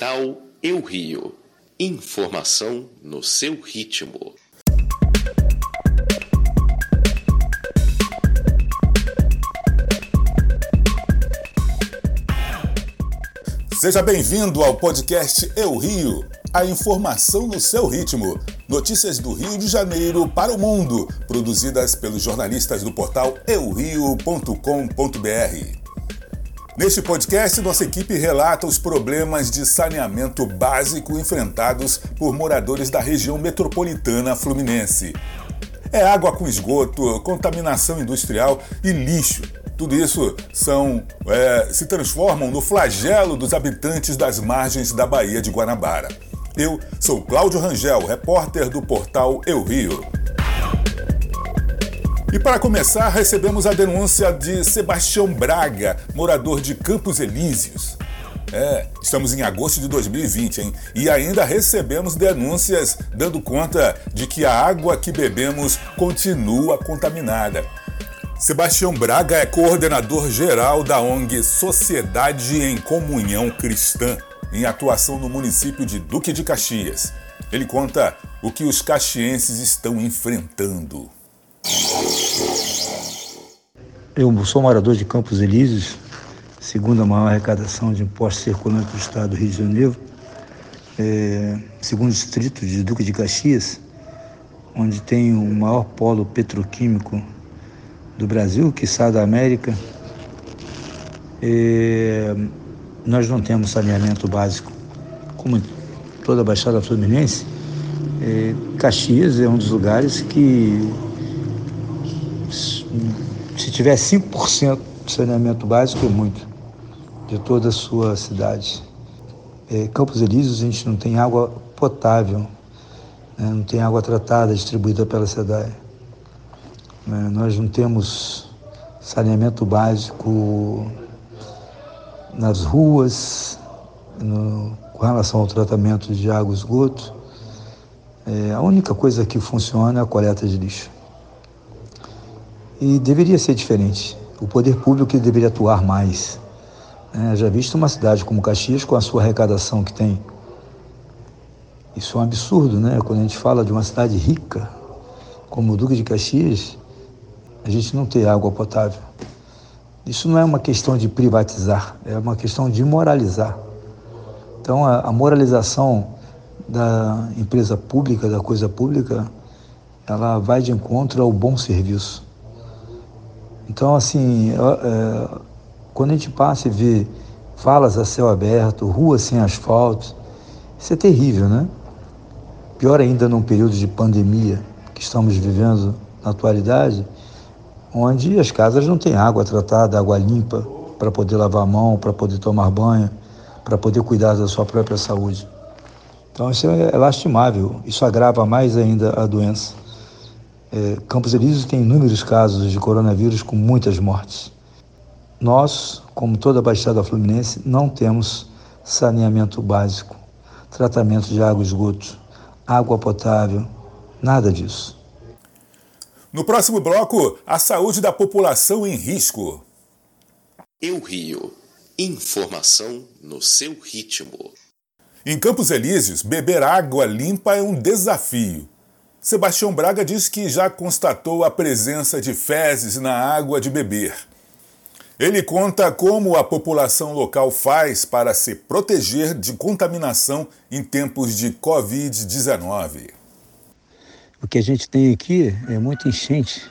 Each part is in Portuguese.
Portal Eu Rio. Informação no seu ritmo. Seja bem-vindo ao podcast Eu Rio, a informação no seu ritmo. Notícias do Rio de Janeiro para o mundo, produzidas pelos jornalistas do portal eurio.com.br. Neste podcast, nossa equipe relata os problemas de saneamento básico enfrentados por moradores da região metropolitana fluminense. É água com esgoto, contaminação industrial e lixo. Tudo isso são, é, se transformam no flagelo dos habitantes das margens da Baía de Guanabara. Eu sou Cláudio Rangel, repórter do portal Eu Rio. E para começar, recebemos a denúncia de Sebastião Braga, morador de Campos Elíseos. É, estamos em agosto de 2020, hein? E ainda recebemos denúncias dando conta de que a água que bebemos continua contaminada. Sebastião Braga é coordenador geral da ONG Sociedade em Comunhão Cristã, em atuação no município de Duque de Caxias. Ele conta o que os caxienses estão enfrentando. Eu sou morador de Campos Elíseos, segunda maior arrecadação de impostos circulantes do estado do Rio de Janeiro, é, segundo distrito de Duque de Caxias, onde tem o maior polo petroquímico do Brasil, que sai da América. É, nós não temos saneamento básico, como toda a Baixada Fluminense. É, Caxias é um dos lugares que tiver 5% de saneamento básico, é muito, de toda a sua cidade. É, Campos Elíseos, a gente não tem água potável, né? não tem água tratada distribuída pela cidade. Né? Nós não temos saneamento básico nas ruas, no, com relação ao tratamento de água e esgoto. É, a única coisa que funciona é a coleta de lixo. E deveria ser diferente. O poder público deveria atuar mais. É, já visto uma cidade como Caxias, com a sua arrecadação que tem. Isso é um absurdo, né? Quando a gente fala de uma cidade rica, como o Duque de Caxias, a gente não ter água potável. Isso não é uma questão de privatizar, é uma questão de moralizar. Então, a, a moralização da empresa pública, da coisa pública, ela vai de encontro ao bom serviço. Então, assim, é, quando a gente passa e vê falas a céu aberto, ruas sem asfalto, isso é terrível, né? Pior ainda num período de pandemia que estamos vivendo na atualidade, onde as casas não têm água tratada, água limpa para poder lavar a mão, para poder tomar banho, para poder cuidar da sua própria saúde. Então isso é lastimável, isso agrava mais ainda a doença. É, Campos Elíseos tem inúmeros casos de coronavírus com muitas mortes. Nós, como toda a Baixada Fluminense, não temos saneamento básico, tratamento de água e esgoto, água potável, nada disso. No próximo bloco, a saúde da população em risco. Eu Rio. Informação no seu ritmo. Em Campos Elíseos, beber água limpa é um desafio. Sebastião Braga diz que já constatou a presença de fezes na água de beber. Ele conta como a população local faz para se proteger de contaminação em tempos de Covid-19. O que a gente tem aqui é muita enchente.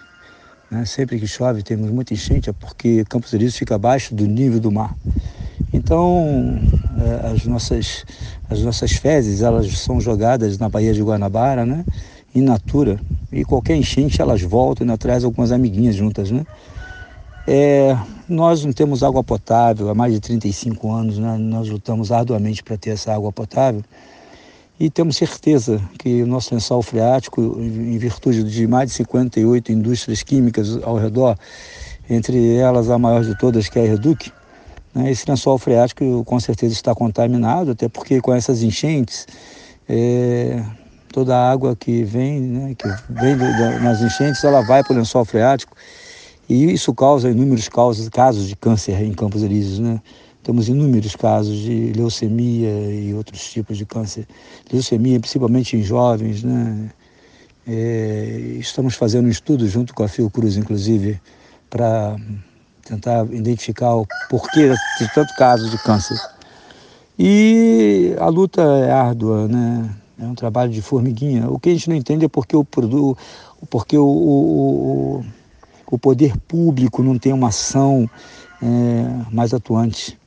Né? Sempre que chove temos muita enchente, é porque Campos Elíseos fica abaixo do nível do mar. Então, é, as nossas, as nossas fezes elas são jogadas na Baía de Guanabara, né? In natura. E qualquer enchente elas voltam e traz algumas amiguinhas juntas, né? É, nós não temos água potável há mais de 35 anos, né? nós lutamos arduamente para ter essa água potável e temos certeza que o nosso lençol freático, em virtude de mais de 58 indústrias químicas ao redor, entre elas a maior de todas, que é a Reduc, né? esse lençol freático com certeza está contaminado, até porque com essas enchentes é, toda a água que vem, né, que vem do, do, nas enchentes, ela vai para o lençol freático e isso causa inúmeros casos, casos de câncer em Campos Elíseos, né? temos inúmeros casos de leucemia e outros tipos de câncer. Leucemia, principalmente em jovens, né? É, estamos fazendo um estudo junto com a Fiocruz, inclusive, para tentar identificar o porquê de tanto caso de câncer. E a luta é árdua, né? É um trabalho de formiguinha. O que a gente não entende é porque o, porque o, o, o poder público não tem uma ação é, mais atuante.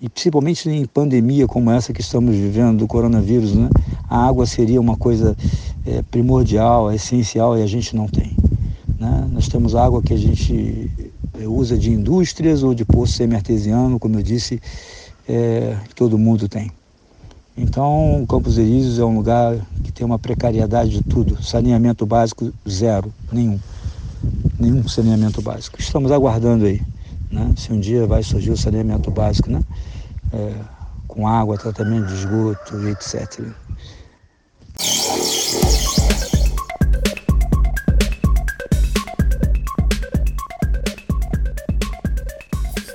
E principalmente em pandemia como essa que estamos vivendo do coronavírus, né? a água seria uma coisa é, primordial, essencial e a gente não tem. Né? Nós temos água que a gente é, usa de indústrias ou de poço semi-artesiano, como eu disse, é, todo mundo tem. Então, Campos Elíseos é um lugar que tem uma precariedade de tudo. Saneamento básico, zero, nenhum. Nenhum saneamento básico. Estamos aguardando aí, né? se um dia vai surgir o saneamento básico, né? É, com água, tratamento de esgoto, etc.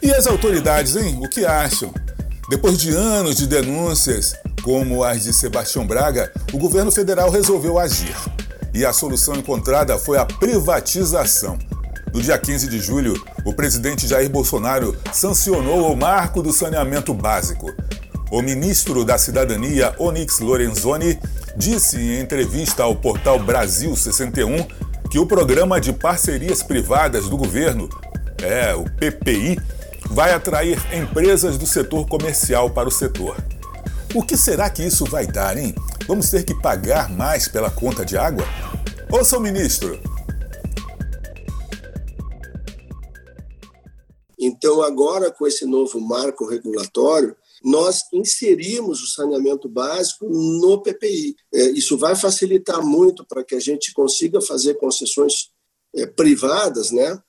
E as autoridades, hein? O que acham? Depois de anos de denúncias, como as de Sebastião Braga, o governo federal resolveu agir. E a solução encontrada foi a privatização. No dia 15 de julho, o presidente Jair Bolsonaro sancionou o marco do saneamento básico. O ministro da Cidadania, Onyx Lorenzoni, disse em entrevista ao portal Brasil 61 que o programa de parcerias privadas do governo, é, o PPI, vai atrair empresas do setor comercial para o setor. O que será que isso vai dar, hein? Vamos ter que pagar mais pela conta de água? Ouça o ministro. Então, agora com esse novo marco regulatório, nós inserimos o saneamento básico no PPI. É, isso vai facilitar muito para que a gente consiga fazer concessões é, privadas, né,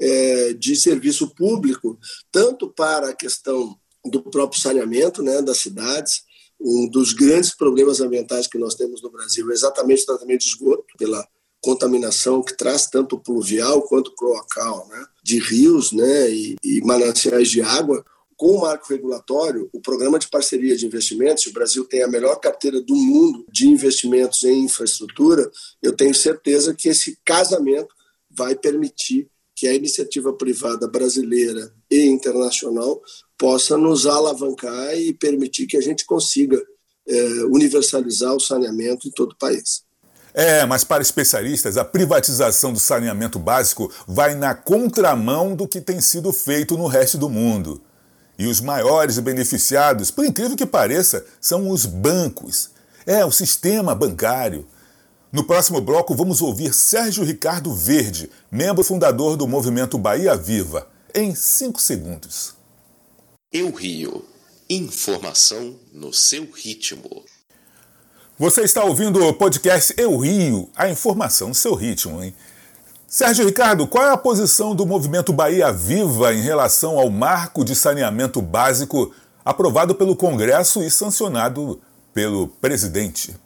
é, de serviço público, tanto para a questão do próprio saneamento né, das cidades. Um dos grandes problemas ambientais que nós temos no Brasil é exatamente o tratamento de esgoto, pela contaminação que traz tanto pluvial quanto cloacal, né, de rios né, e, e mananciais de água. Com o marco regulatório, o programa de parceria de investimentos, o Brasil tem a melhor carteira do mundo de investimentos em infraestrutura, eu tenho certeza que esse casamento vai permitir que a iniciativa privada brasileira e internacional possa nos alavancar e permitir que a gente consiga é, universalizar o saneamento em todo o país. É, mas para especialistas, a privatização do saneamento básico vai na contramão do que tem sido feito no resto do mundo. E os maiores beneficiados, por incrível que pareça, são os bancos. É, o sistema bancário. No próximo bloco, vamos ouvir Sérgio Ricardo Verde, membro fundador do movimento Bahia Viva, em 5 segundos. Eu Rio. Informação no seu ritmo. Você está ouvindo o podcast Eu Rio, a informação no seu ritmo, hein? Sérgio Ricardo, qual é a posição do movimento Bahia Viva em relação ao marco de saneamento básico aprovado pelo Congresso e sancionado pelo presidente?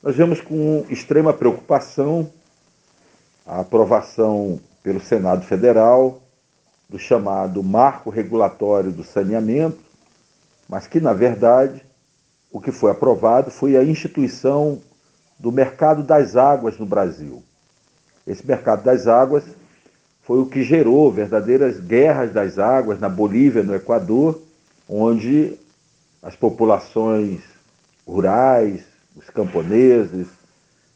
Nós vemos com extrema preocupação a aprovação pelo Senado Federal do chamado Marco Regulatório do Saneamento, mas que, na verdade, o que foi aprovado foi a instituição do mercado das águas no Brasil. Esse mercado das águas foi o que gerou verdadeiras guerras das águas na Bolívia, no Equador, onde as populações rurais, os camponeses,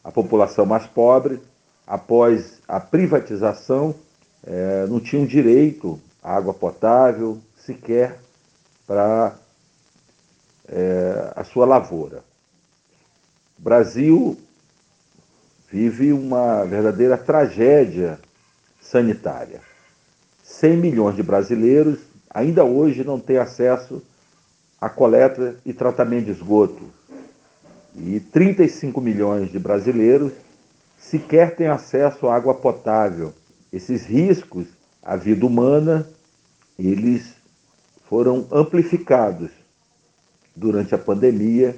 a população mais pobre, após a privatização, é, não tinham direito à água potável sequer para é, a sua lavoura. O Brasil vive uma verdadeira tragédia sanitária. 100 milhões de brasileiros ainda hoje não têm acesso à coleta e tratamento de esgoto, e 35 milhões de brasileiros sequer têm acesso à água potável. Esses riscos à vida humana, eles foram amplificados durante a pandemia,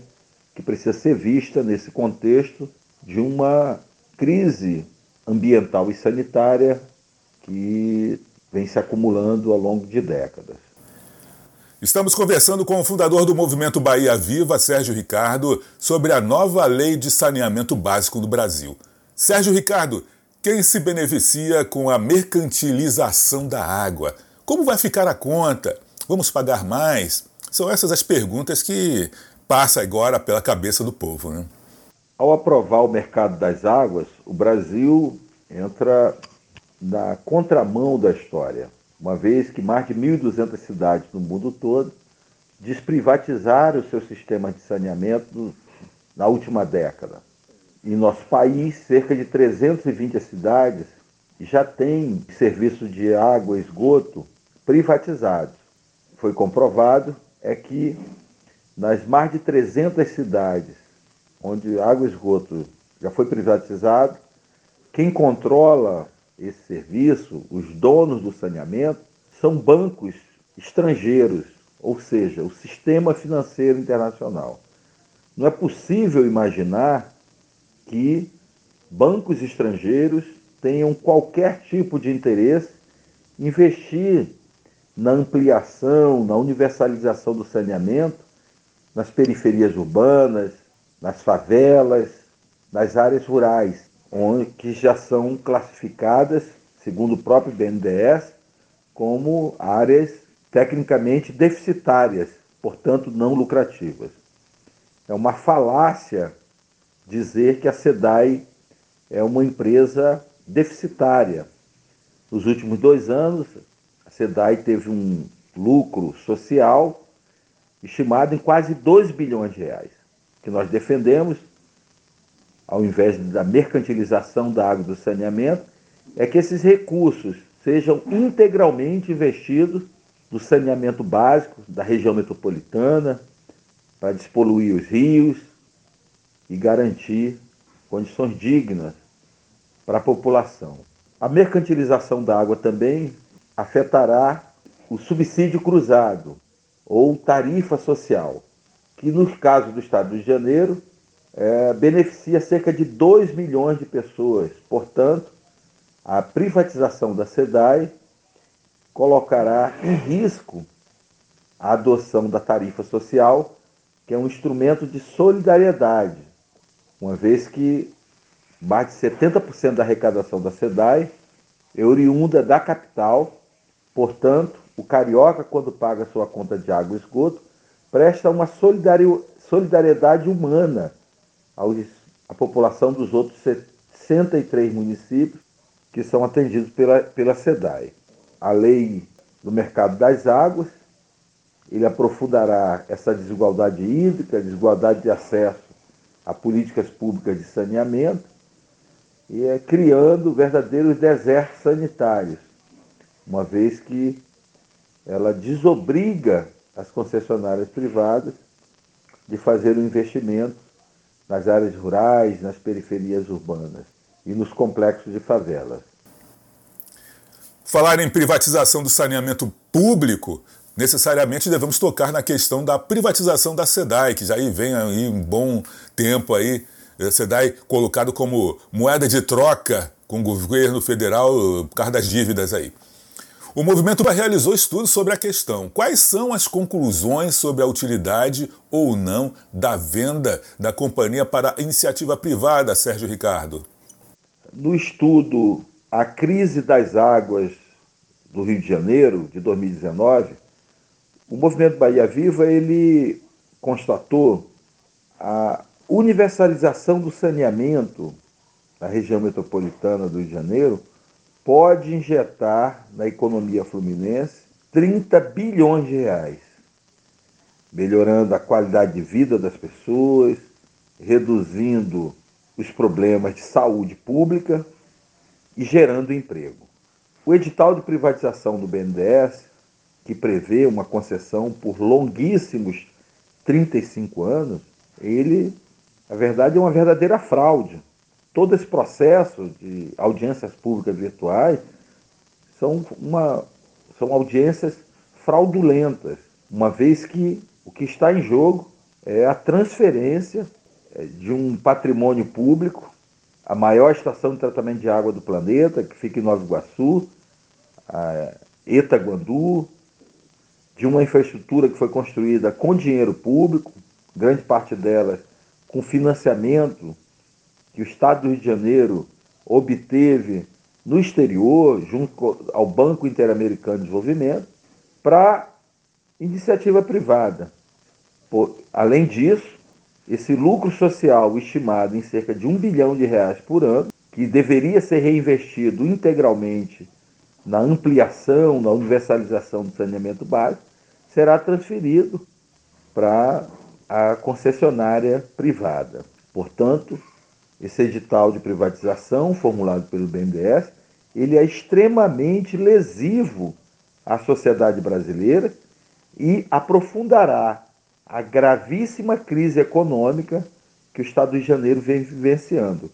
que precisa ser vista nesse contexto de uma crise ambiental e sanitária que vem se acumulando ao longo de décadas. Estamos conversando com o fundador do movimento Bahia Viva, Sérgio Ricardo, sobre a nova lei de saneamento básico no Brasil. Sérgio Ricardo, quem se beneficia com a mercantilização da água? Como vai ficar a conta? Vamos pagar mais? São essas as perguntas que passam agora pela cabeça do povo. Né? Ao aprovar o mercado das águas, o Brasil entra na contramão da história uma vez que mais de 1.200 cidades no mundo todo desprivatizaram o seu sistema de saneamento na última década. Em nosso país, cerca de 320 cidades já têm serviço de água e esgoto privatizados. Foi comprovado é que nas mais de 300 cidades onde água e esgoto já foi privatizado, quem controla esse serviço, os donos do saneamento, são bancos estrangeiros, ou seja, o sistema financeiro internacional. Não é possível imaginar que bancos estrangeiros tenham qualquer tipo de interesse em investir na ampliação, na universalização do saneamento nas periferias urbanas, nas favelas, nas áreas rurais que já são classificadas, segundo o próprio BNDES, como áreas tecnicamente deficitárias, portanto não lucrativas. É uma falácia dizer que a SEDAI é uma empresa deficitária. Nos últimos dois anos, a SEDAI teve um lucro social estimado em quase 2 bilhões de reais, que nós defendemos ao invés da mercantilização da água e do saneamento, é que esses recursos sejam integralmente investidos no saneamento básico da região metropolitana, para despoluir os rios e garantir condições dignas para a população. A mercantilização da água também afetará o subsídio cruzado ou tarifa social, que no caso do Estado do Rio de Janeiro é, beneficia cerca de 2 milhões de pessoas. Portanto, a privatização da SEDAI colocará em risco a adoção da tarifa social, que é um instrumento de solidariedade, uma vez que de 70% da arrecadação da SEDAI é oriunda da capital, portanto, o carioca, quando paga sua conta de água e esgoto, presta uma solidariedade humana à população dos outros 63 municípios que são atendidos pela, pela SEDAI. A lei do mercado das águas, ele aprofundará essa desigualdade hídrica, desigualdade de acesso a políticas públicas de saneamento, e é criando verdadeiros desertos sanitários, uma vez que ela desobriga as concessionárias privadas de fazer o um investimento nas áreas rurais, nas periferias urbanas e nos complexos de favelas. Falar em privatização do saneamento público, necessariamente devemos tocar na questão da privatização da SEDAI, que já vem aí um bom tempo aí, a SEDAI colocado como moeda de troca com o governo federal por causa das dívidas aí. O movimento realizou estudos sobre a questão. Quais são as conclusões sobre a utilidade ou não da venda da companhia para iniciativa privada, Sérgio Ricardo? No estudo A Crise das Águas do Rio de Janeiro, de 2019, o movimento Bahia Viva ele constatou a universalização do saneamento na região metropolitana do Rio de Janeiro pode injetar na economia fluminense 30 bilhões de reais, melhorando a qualidade de vida das pessoas, reduzindo os problemas de saúde pública e gerando emprego. O edital de privatização do BNDES, que prevê uma concessão por longuíssimos 35 anos, ele, na verdade, é uma verdadeira fraude. Todo esse processo de audiências públicas virtuais são, uma, são audiências fraudulentas, uma vez que o que está em jogo é a transferência é, de um patrimônio público, a maior estação de tratamento de água do planeta, que fica em Nova Iguaçu, a Etaguandu, de uma infraestrutura que foi construída com dinheiro público, grande parte dela com financiamento que o Estado do Rio de Janeiro obteve no exterior, junto ao Banco Interamericano de Desenvolvimento, para iniciativa privada. Por, além disso, esse lucro social estimado em cerca de um bilhão de reais por ano, que deveria ser reinvestido integralmente na ampliação, na universalização do saneamento básico, será transferido para a concessionária privada. Portanto, esse edital de privatização formulado pelo BNDES, ele é extremamente lesivo à sociedade brasileira e aprofundará a gravíssima crise econômica que o Estado de Janeiro vem vivenciando,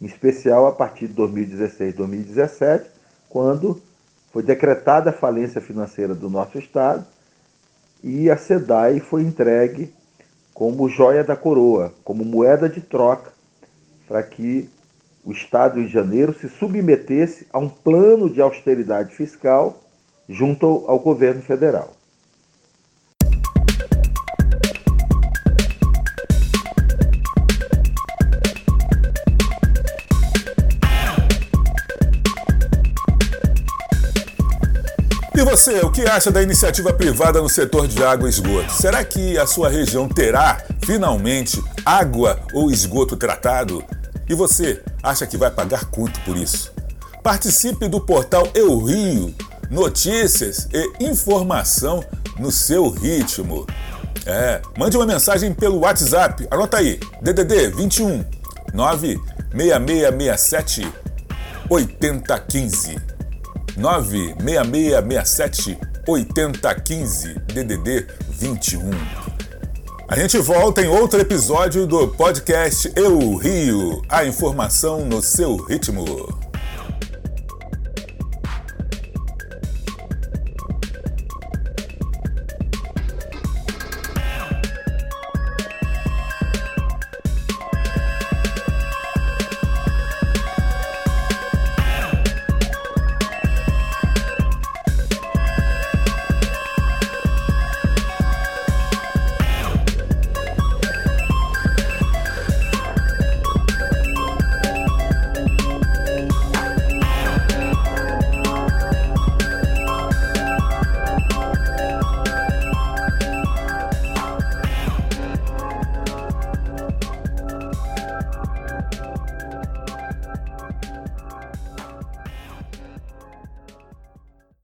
em especial a partir de 2016 2017, quando foi decretada a falência financeira do nosso Estado e a SEDAI foi entregue como joia da coroa, como moeda de troca para que o Estado de Janeiro se submetesse a um plano de austeridade fiscal junto ao, ao governo federal. Você, o que acha da iniciativa privada no setor de água e esgoto? Será que a sua região terá, finalmente, água ou esgoto tratado? E você acha que vai pagar quanto por isso? Participe do portal Eu Rio, notícias e informação no seu ritmo. É, mande uma mensagem pelo WhatsApp. Anota aí: DDD 21 96667 8015. 96667 8015 DDD 21. A gente volta em outro episódio do podcast Eu Rio, a informação no seu ritmo.